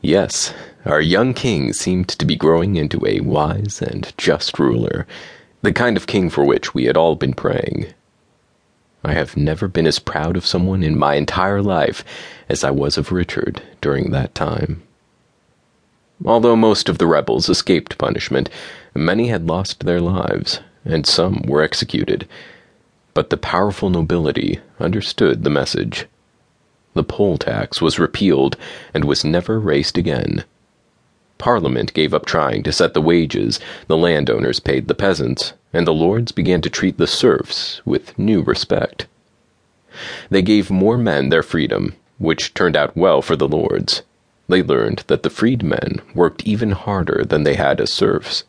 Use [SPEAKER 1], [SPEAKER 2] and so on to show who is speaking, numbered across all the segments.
[SPEAKER 1] Yes, our young king seemed to be growing into a wise and just ruler, the kind of king for which we had all been praying. I have never been as proud of someone in my entire life as I was of Richard during that time. Although most of the rebels escaped punishment, many had lost their lives, and some were executed. But the powerful nobility understood the message. The poll tax was repealed and was never raised again. Parliament gave up trying to set the wages the landowners paid the peasants, and the lords began to treat the serfs with new respect. They gave more men their freedom, which turned out well for the lords. They learned that the freedmen worked even harder than they had as serfs.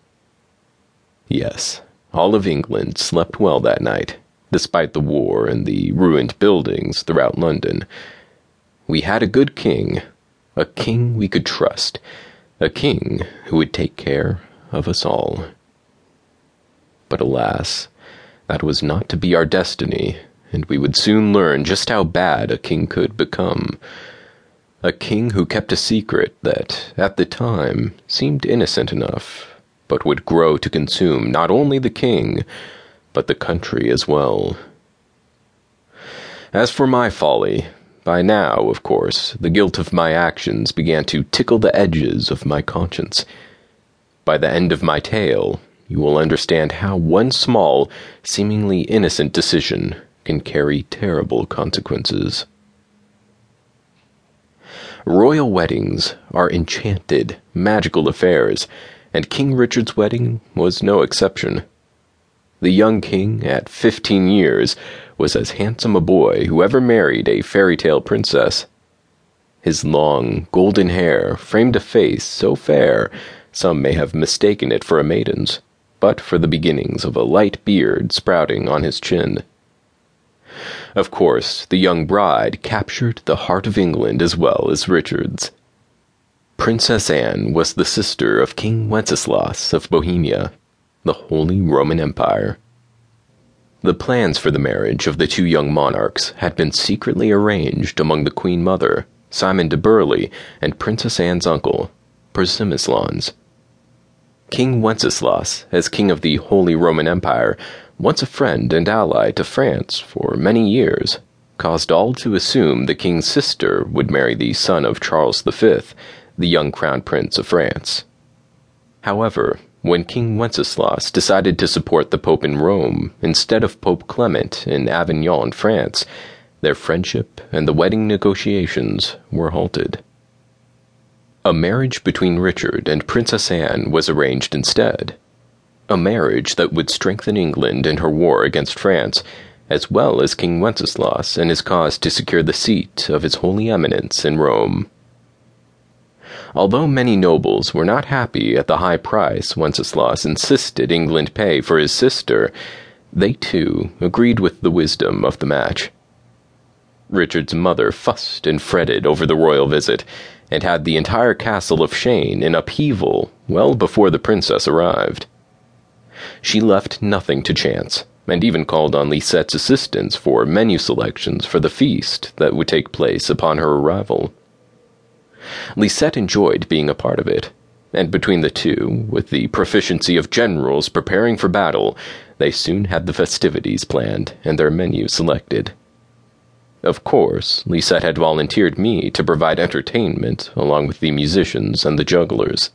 [SPEAKER 1] Yes, all of England slept well that night, despite the war and the ruined buildings throughout London. We had a good king, a king we could trust, a king who would take care of us all. But alas, that was not to be our destiny, and we would soon learn just how bad a king could become. A king who kept a secret that, at the time, seemed innocent enough, but would grow to consume not only the king, but the country as well. As for my folly, by now, of course, the guilt of my actions began to tickle the edges of my conscience. By the end of my tale, you will understand how one small, seemingly innocent decision can carry terrible consequences. Royal weddings are enchanted, magical affairs, and King Richard's wedding was no exception. The young king, at fifteen years, was as handsome a boy who ever married a fairy tale princess. His long, golden hair framed a face so fair some may have mistaken it for a maiden's, but for the beginnings of a light beard sprouting on his chin. Of course, the young bride captured the heart of England as well as Richard's. Princess Anne was the sister of King Wenceslas of Bohemia the Holy Roman Empire. The plans for the marriage of the two young monarchs had been secretly arranged among the Queen Mother, Simon de Burley, and Princess Anne's uncle, Przemysław. King Wenceslas, as king of the Holy Roman Empire, once a friend and ally to France for many years, caused all to assume the king's sister would marry the son of Charles V, the young crown prince of France. However, when King Wenceslas decided to support the Pope in Rome instead of Pope Clement in Avignon, France, their friendship and the wedding negotiations were halted. A marriage between Richard and Princess Anne was arranged instead. A marriage that would strengthen England in her war against France, as well as King Wenceslas and his cause to secure the seat of His Holy Eminence in Rome. Although many nobles were not happy at the high price Wenceslas insisted England pay for his sister, they too agreed with the wisdom of the match. Richard's mother fussed and fretted over the royal visit, and had the entire castle of Cheyne in upheaval well before the princess arrived. She left nothing to chance, and even called on Lisette's assistance for menu selections for the feast that would take place upon her arrival. Lisette enjoyed being a part of it, and between the two, with the proficiency of generals preparing for battle, they soon had the festivities planned and their menu selected. Of course, Lisette had volunteered me to provide entertainment along with the musicians and the jugglers.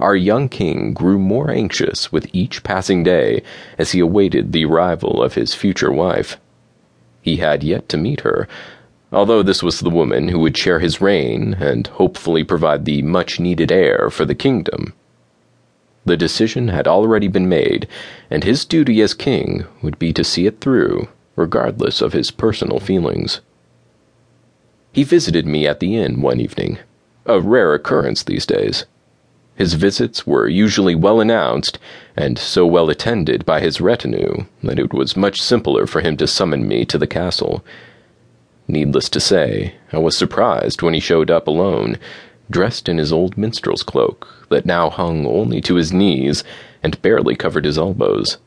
[SPEAKER 1] Our young king grew more anxious with each passing day as he awaited the arrival of his future wife. He had yet to meet her, although this was the woman who would share his reign and hopefully provide the much needed heir for the kingdom. The decision had already been made, and his duty as king would be to see it through, regardless of his personal feelings. He visited me at the inn one evening, a rare occurrence these days. His visits were usually well announced, and so well attended by his retinue that it was much simpler for him to summon me to the castle Needless to say, I was surprised when he showed up alone, dressed in his old minstrel's cloak that now hung only to his knees and barely covered his elbows.